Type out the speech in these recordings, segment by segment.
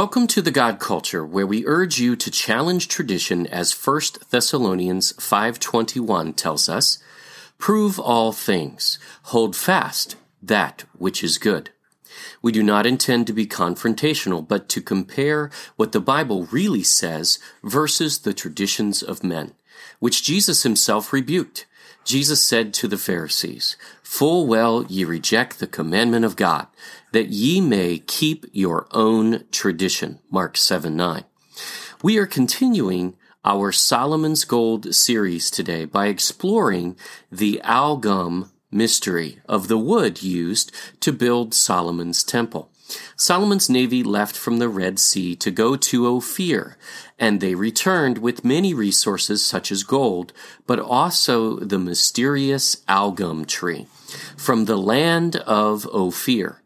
Welcome to the God Culture, where we urge you to challenge tradition as 1 Thessalonians 5:21 tells us, "Prove all things, hold fast that which is good." We do not intend to be confrontational, but to compare what the Bible really says versus the traditions of men, which Jesus himself rebuked. Jesus said to the Pharisees, Full well ye reject the commandment of God, that ye may keep your own tradition. Mark 7 9. We are continuing our Solomon's Gold series today by exploring the algum mystery of the wood used to build Solomon's temple. Solomon's navy left from the Red Sea to go to Ophir, and they returned with many resources such as gold, but also the mysterious algum tree from the land of Ophir,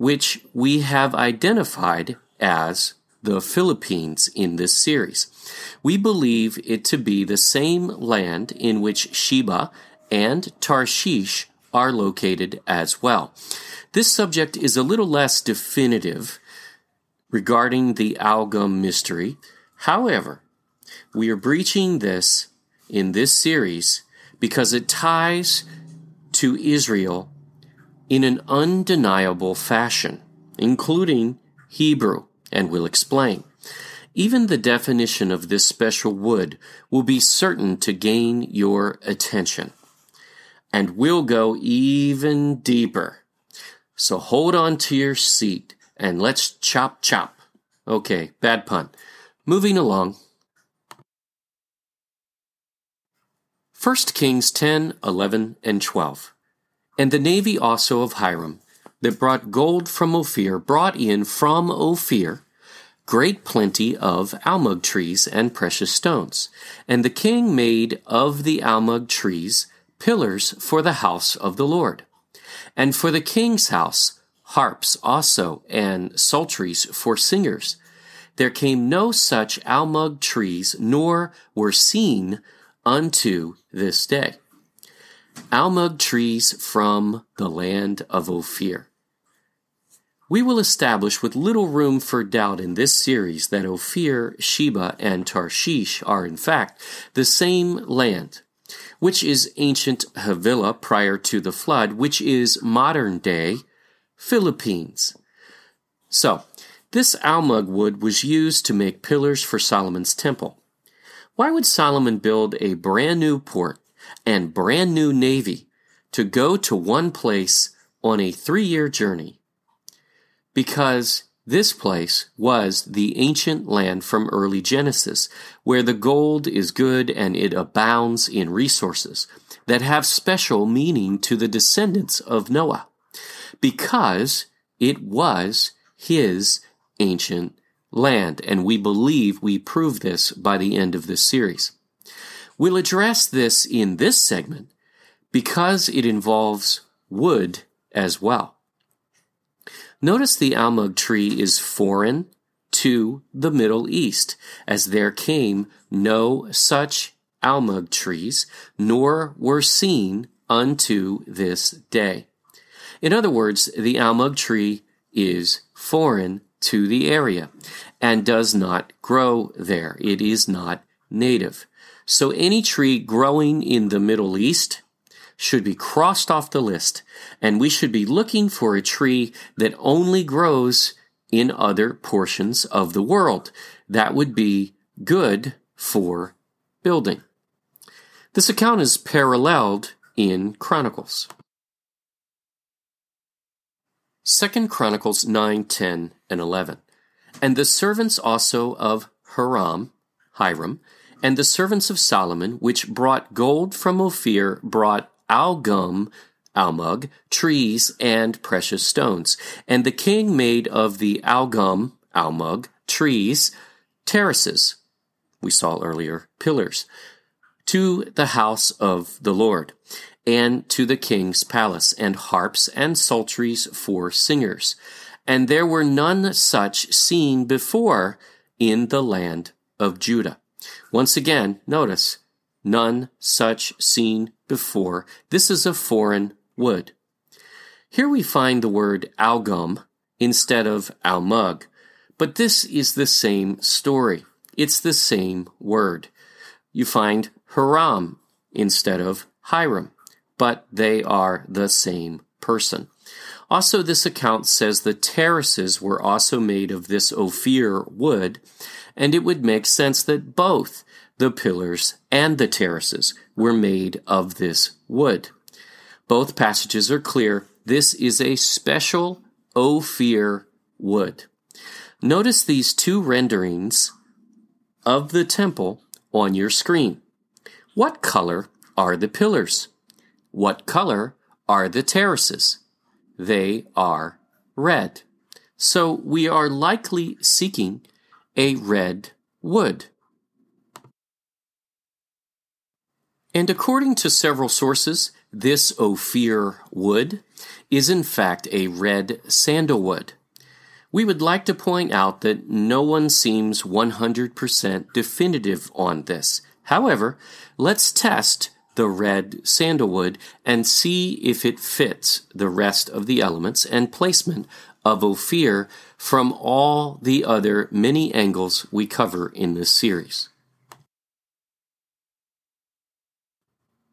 which we have identified as the Philippines in this series. We believe it to be the same land in which Sheba and Tarshish are located as well. This subject is a little less definitive regarding the Algum mystery. However, we are breaching this in this series because it ties to Israel in an undeniable fashion, including Hebrew, and we'll explain. Even the definition of this special wood will be certain to gain your attention. And we'll go even deeper so hold on to your seat and let's chop chop. Okay, bad pun. Moving along. 1 Kings 10, 11, and 12. And the navy also of Hiram, that brought gold from Ophir, brought in from Ophir great plenty of almug trees and precious stones. And the king made of the almug trees pillars for the house of the Lord. And for the king's house, harps also and psalteries for singers. There came no such almug trees, nor were seen unto this day. Almug trees from the land of Ophir. We will establish with little room for doubt in this series that Ophir, Sheba, and Tarshish are in fact the same land which is ancient Havilah prior to the flood, which is modern day Philippines. So, this almug wood was used to make pillars for Solomon's temple. Why would Solomon build a brand new port and brand new navy to go to one place on a three year journey? Because this place was the ancient land from early Genesis, where the gold is good and it abounds in resources that have special meaning to the descendants of Noah, because it was his ancient land, and we believe we prove this by the end of this series. We'll address this in this segment because it involves wood as well. Notice the almug tree is foreign to the Middle East, as there came no such almug trees, nor were seen unto this day. In other words, the almug tree is foreign to the area and does not grow there. It is not native. So any tree growing in the Middle East should be crossed off the list, and we should be looking for a tree that only grows in other portions of the world. That would be good for building. This account is paralleled in Chronicles. 2 Chronicles 9, 10, and 11. And the servants also of Hiram, Hiram, and the servants of Solomon, which brought gold from Ophir, brought algum, almug, trees, and precious stones. And the king made of the algum, almug, trees, terraces. We saw earlier pillars to the house of the Lord and to the king's palace and harps and psalteries for singers. And there were none such seen before in the land of Judah. Once again, notice none such seen before. This is a foreign wood. Here we find the word algum instead of almug, But this is the same story. It's the same word. You find Huram instead of Hiram, but they are the same person. Also, this account says the terraces were also made of this Ophir wood, and it would make sense that both the pillars and the terraces were made of this wood. Both passages are clear. This is a special Ophir wood. Notice these two renderings of the temple on your screen. What color are the pillars? What color are the terraces? They are red. So we are likely seeking a red wood. And according to several sources, this Ophir wood is in fact a red sandalwood. We would like to point out that no one seems 100% definitive on this. However, let's test the red sandalwood and see if it fits the rest of the elements and placement of Ophir from all the other many angles we cover in this series.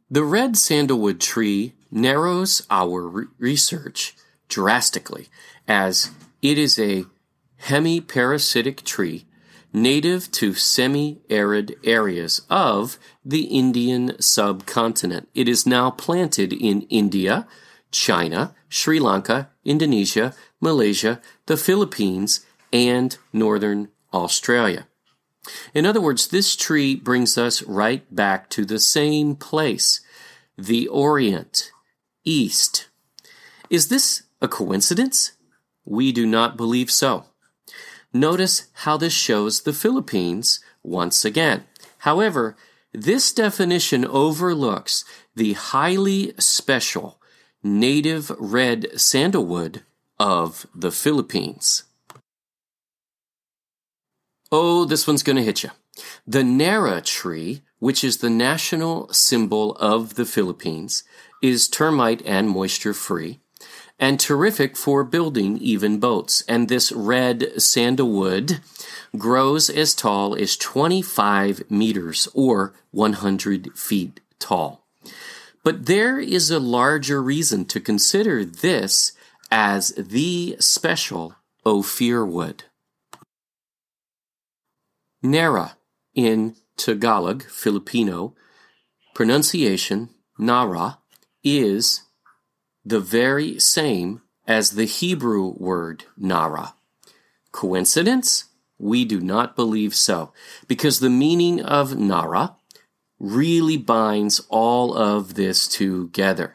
The red sandalwood tree narrows our re- research drastically as it is a hemiparasitic tree native to semi arid areas of the Indian subcontinent. It is now planted in India, China, Sri Lanka, Indonesia, Malaysia, the Philippines, and northern Australia. In other words, this tree brings us right back to the same place, the Orient, East. Is this a coincidence? We do not believe so. Notice how this shows the Philippines once again. However, this definition overlooks the highly special native red sandalwood of the Philippines. Oh, this one's going to hit you. The Narra tree, which is the national symbol of the Philippines, is termite and moisture free and terrific for building even boats. And this red sandalwood grows as tall as 25 meters or 100 feet tall. But there is a larger reason to consider this as the special Ophir wood. Narra in Tagalog, Filipino, pronunciation Nara is the very same as the Hebrew word Nara. Coincidence? We do not believe so, because the meaning of Nara really binds all of this together.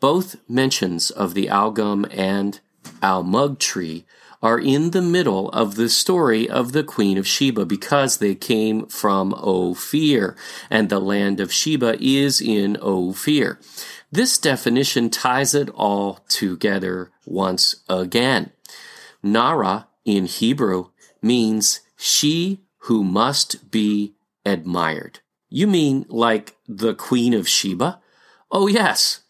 Both mentions of the algum and almug tree are in the middle of the story of the Queen of Sheba because they came from Ophir, and the land of Sheba is in Ophir. This definition ties it all together once again. Nara in Hebrew means she who must be admired. You mean like the Queen of Sheba? Oh, yes.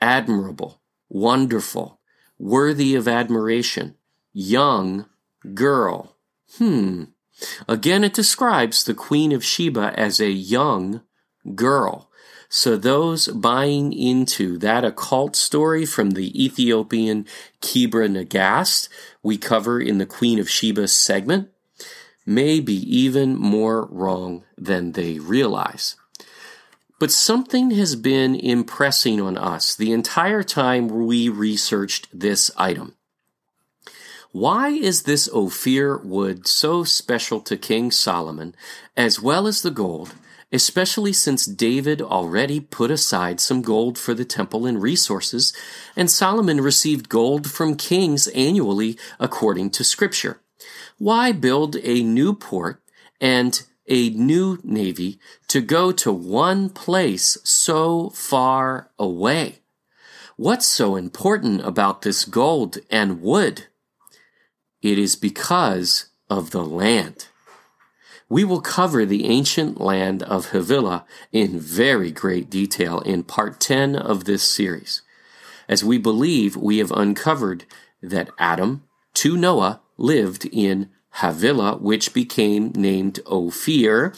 Admirable, wonderful, worthy of admiration, young girl. Hmm. Again, it describes the Queen of Sheba as a young girl. So those buying into that occult story from the Ethiopian Kebra Nagast we cover in the Queen of Sheba segment may be even more wrong than they realize. But something has been impressing on us the entire time we researched this item. Why is this Ophir wood so special to King Solomon, as well as the gold, especially since David already put aside some gold for the temple and resources, and Solomon received gold from kings annually according to Scripture. Why build a new port and a new navy to go to one place so far away? What's so important about this gold and wood? It is because of the land we will cover the ancient land of Havilah in very great detail in part 10 of this series, as we believe we have uncovered that Adam to Noah lived in Havilah, which became named Ophir,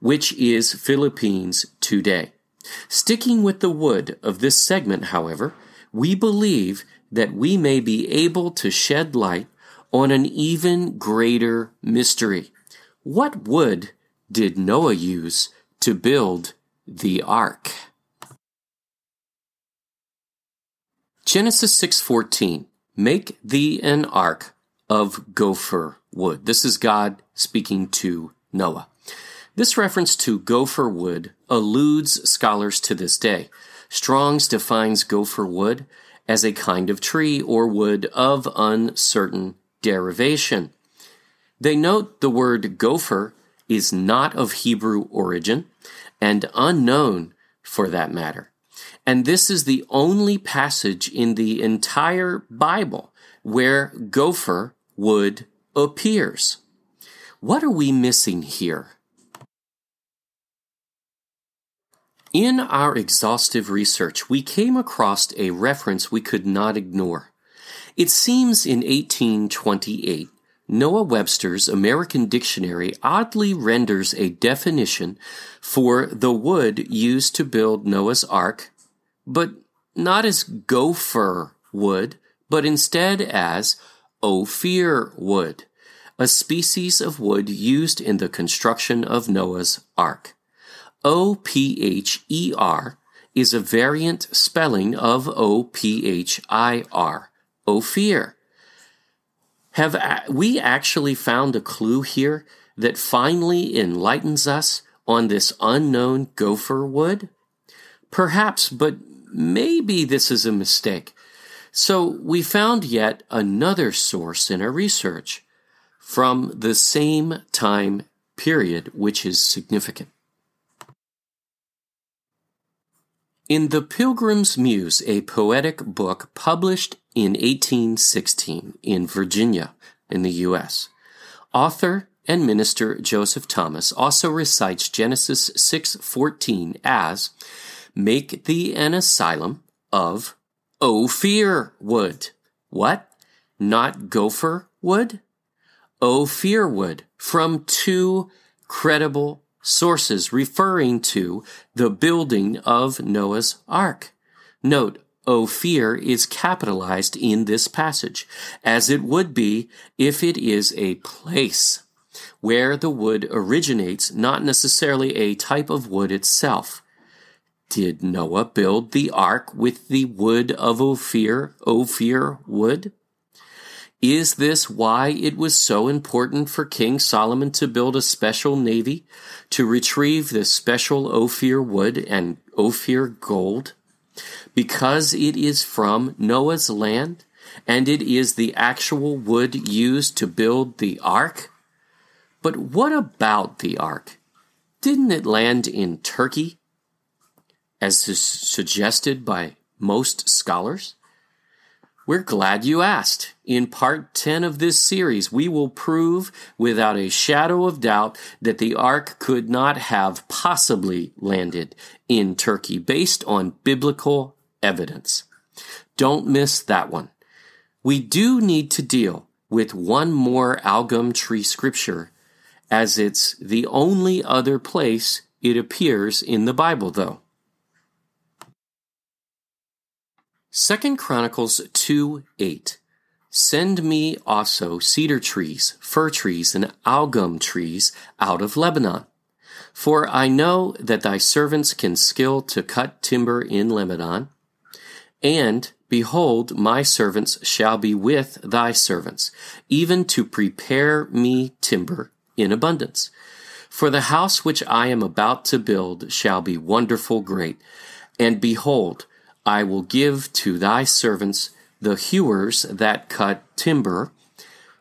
which is Philippines today. Sticking with the wood of this segment, however, we believe that we may be able to shed light on an even greater mystery. What wood did Noah use to build the ark? Genesis 6:14 Make thee an ark of gopher wood. This is God speaking to Noah. This reference to gopher wood eludes scholars to this day. Strong's defines gopher wood as a kind of tree or wood of uncertain derivation. They note the word gopher is not of Hebrew origin and unknown for that matter. And this is the only passage in the entire Bible where gopher wood appears. What are we missing here? In our exhaustive research, we came across a reference we could not ignore. It seems in 1828, Noah Webster's American Dictionary oddly renders a definition for the wood used to build Noah's Ark, but not as gopher wood, but instead as ophir wood, a species of wood used in the construction of Noah's Ark. O P H E R is a variant spelling of O P H I R, Ophir. Have we actually found a clue here that finally enlightens us on this unknown gopher wood? Perhaps, but maybe this is a mistake. So we found yet another source in our research from the same time period, which is significant. In The Pilgrim's Muse, a poetic book published in 1816 in Virginia, in the U.S., author and minister Joseph Thomas also recites Genesis 6:14 as make thee an asylum of Ophir wood. What? Not gopher wood? Ophir wood from two credible sources referring to the building of Noah's Ark. Note, Ophir is capitalized in this passage, as it would be if it is a place where the wood originates, not necessarily a type of wood itself. Did Noah build the ark with the wood of Ophir, Ophir wood? Is this why it was so important for King Solomon to build a special navy to retrieve the special Ophir wood and Ophir gold? Because it is from Noah's land and it is the actual wood used to build the ark? But what about the ark? Didn't it land in Turkey, as is suggested by most scholars? We're glad you asked. In part 10 of this series, we will prove without a shadow of doubt that the ark could not have possibly landed in Turkey based on biblical evidence. Don't miss that one. We do need to deal with one more algum tree scripture as it's the only other place it appears in the Bible though. Second Chronicles 2 8. Send me also cedar trees, fir trees, and algum trees out of Lebanon. For I know that thy servants can skill to cut timber in Lebanon. And behold, my servants shall be with thy servants, even to prepare me timber in abundance. For the house which I am about to build shall be wonderful great. And behold, I will give to thy servants the hewers that cut timber,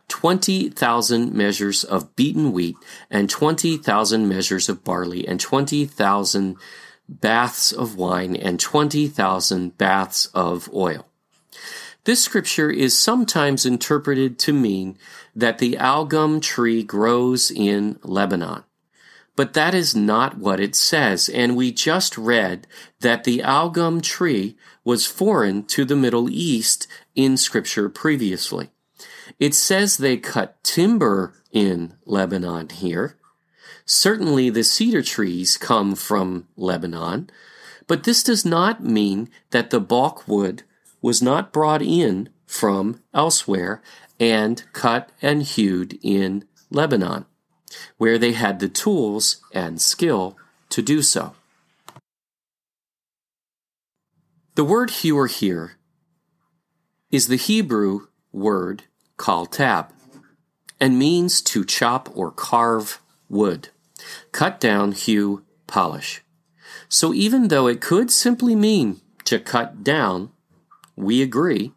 twenty thousand measures of beaten wheat, and twenty thousand measures of barley, and twenty thousand baths of wine, and twenty thousand baths of oil. This scripture is sometimes interpreted to mean that the algum tree grows in Lebanon. But that is not what it says, and we just read that the algum tree was foreign to the Middle East in Scripture previously. It says they cut timber in Lebanon here. Certainly the cedar trees come from Lebanon, but this does not mean that the bulk wood was not brought in from elsewhere and cut and hewed in Lebanon, where they had the tools and skill to do so. The word hewer here is the Hebrew word chatab and means to chop or carve wood, cut down, hew, polish. So even though it could simply mean to cut down, we agree,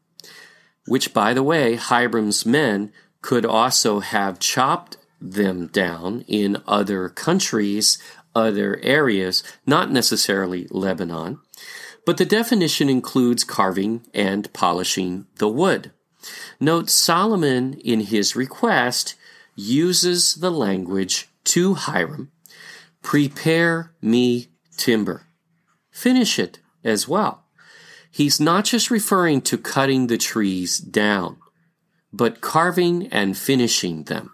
which by the way, Hiram's men could also have chopped them down in other countries, other areas, not necessarily Lebanon. But the definition includes carving and polishing the wood. Note Solomon in his request uses the language to Hiram, prepare me timber. Finish it as well. He's not just referring to cutting the trees down, but carving and finishing them.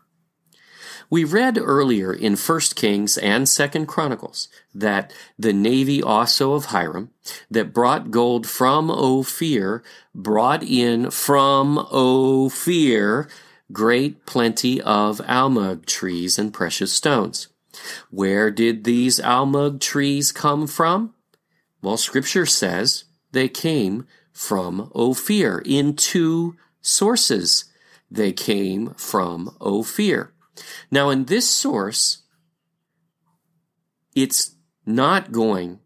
We read earlier in 1 Kings and 2 Chronicles that the navy also of Hiram that brought gold from Ophir brought in from Ophir great plenty of almug trees and precious stones. Where did these almug trees come from? Well, scripture says they came from Ophir in two sources. They came from Ophir. Now, in this source, it's not going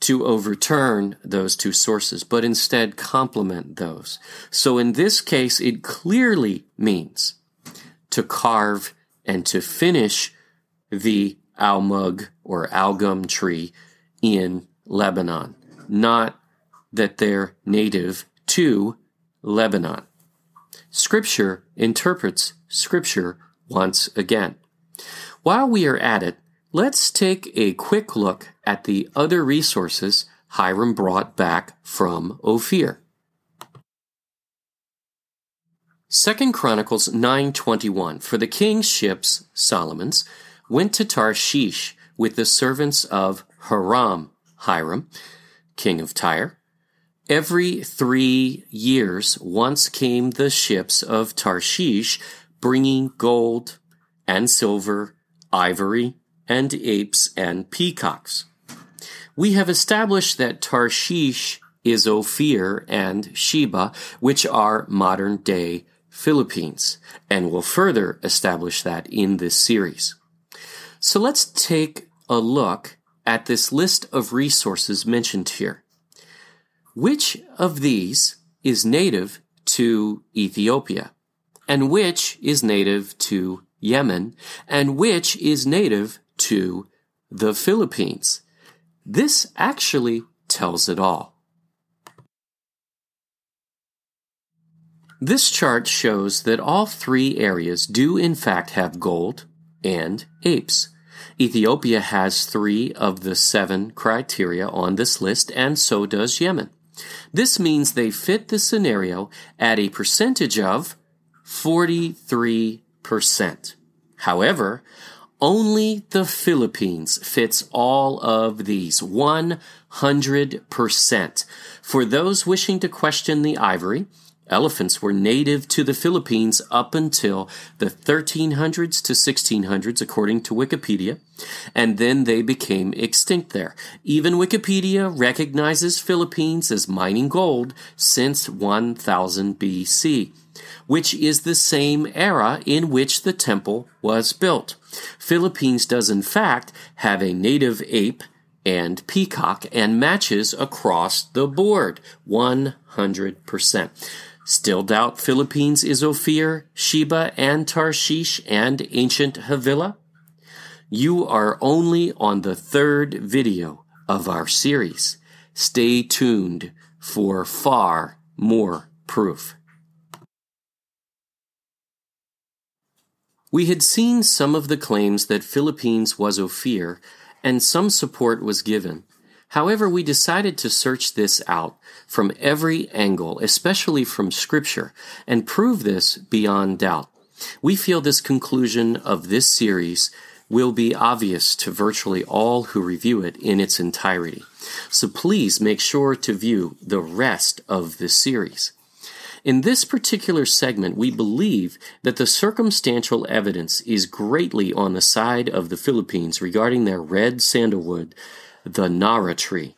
to overturn those two sources, but instead complement those. So in this case, it clearly means to carve and to finish the almug or algum tree in Lebanon, not that they're native to Lebanon. Scripture interprets Scripture once again. While we are at it, let's take a quick look at the other resources Hiram brought back from Ophir. 2 Chronicles 9:21 For the king's ships Solomon's went to Tarshish with the servants of Hiram Hiram king of Tyre Every 3 years once came the ships of Tarshish bringing gold and silver, ivory, and apes and peacocks. We have established that Tarshish is Ophir and Sheba, which are modern day Philippines, and will further establish that in this series. So let's take a look at this list of resources mentioned here. Which of these is native to Ethiopia? And which is native to Yemen, and which is native to the Philippines. This actually tells it all. This chart shows that all three areas do in fact have gold and apes. Ethiopia has three of the seven criteria on this list, and so does Yemen. This means they fit the scenario at a percentage of 43%. However, only the Philippines fits all of these 100%. For those wishing to question the ivory, elephants were native to the Philippines up until the 1300s to 1600s, according to Wikipedia, and then they became extinct there. Even Wikipedia recognizes Philippines as mining gold since 1000 BC which is the same era in which the temple was built. Philippines does in fact have a native ape and peacock and matches across the board 100%. Still doubt Philippines is Ophir, Sheba, and Tarshish and ancient Havilah? You are only on the third video of our series. Stay tuned for far more proof. We had seen some of the claims that Philippines was Ophir, and some support was given. However, we decided to search this out from every angle, especially from Scripture, and prove this beyond doubt. We feel this conclusion of this series will be obvious to virtually all who review it in its entirety. So please make sure to view the rest of this series. In this particular segment, we believe that the circumstantial evidence is greatly on the side of the Philippines regarding their red sandalwood, the Nara tree.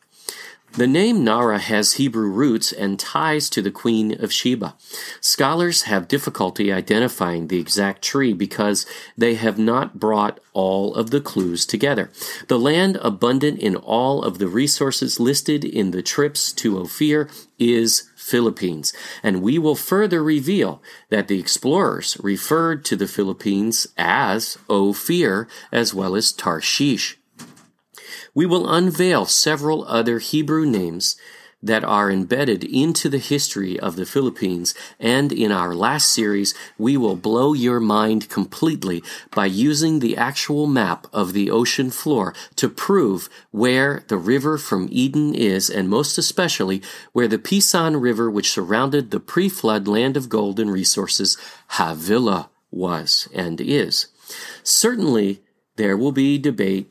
The name Nara has Hebrew roots and ties to the Queen of Sheba. Scholars have difficulty identifying the exact tree because they have not brought all of the clues together. The land abundant in all of the resources listed in the trips to Ophir is Philippines, and we will further reveal that the explorers referred to the Philippines as Ophir as well as Tarshish. We will unveil several other Hebrew names that are embedded into the history of the Philippines, and in our last series, we will blow your mind completely by using the actual map of the ocean floor to prove where the river from Eden is, and most especially where the Pison River, which surrounded the pre-flood land of gold and resources, Havilah, was and is. Certainly, there will be debate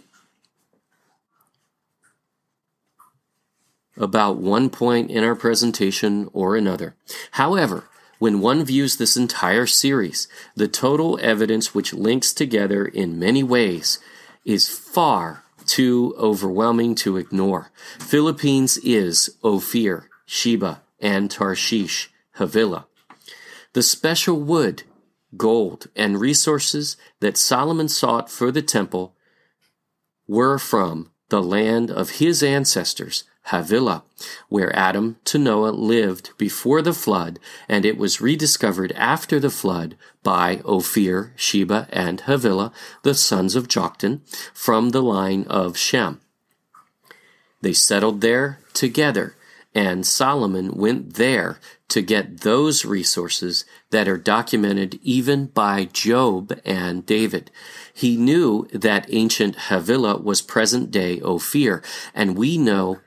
about one point in our presentation or another. However, when one views this entire series, the total evidence which links together in many ways is far too overwhelming to ignore. Philippines is Ophir, Sheba, and Tarshish, Havilah. The special wood, gold, and resources that Solomon sought for the temple were from the land of his ancestors, Havilah, where Adam to Noah lived before the flood, and it was rediscovered after the flood by Ophir, Sheba, and Havilah, the sons of Joktan, from the line of Shem. They settled there together, and Solomon went there to get those resources that are documented even by Job and David. He knew that ancient Havilah was present day Ophir, and we know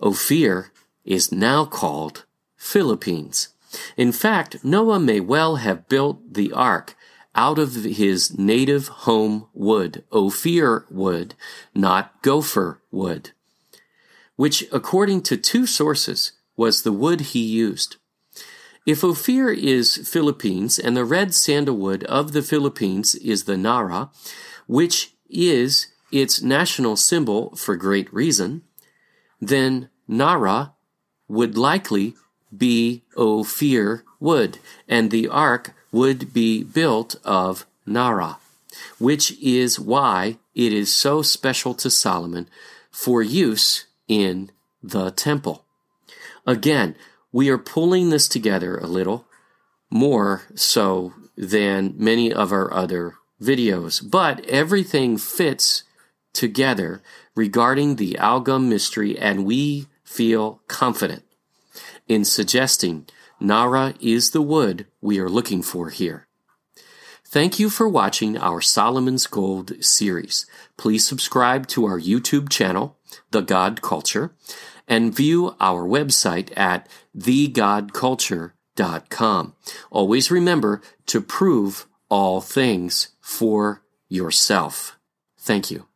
Ophir is now called Philippines. In fact, Noah may well have built the ark out of his native home wood, Ophir wood, not gopher wood, which, according to two sources, was the wood he used. If Ophir is Philippines and the red sandalwood of the Philippines is the Nara, which is its national symbol for great reason, then Nara would likely be Ophir wood, and the ark would be built of Nara, which is why it is so special to Solomon for use in the temple. Again, we are pulling this together a little more so than many of our other videos, but everything fits together regarding the Algum mystery, and we feel confident in suggesting Nara is the wood we are looking for here. Thank you for watching our Solomon's Gold series. Please subscribe to our YouTube channel, The God Culture, and view our website at thegodculture.com. Always remember to prove all things for yourself. Thank you.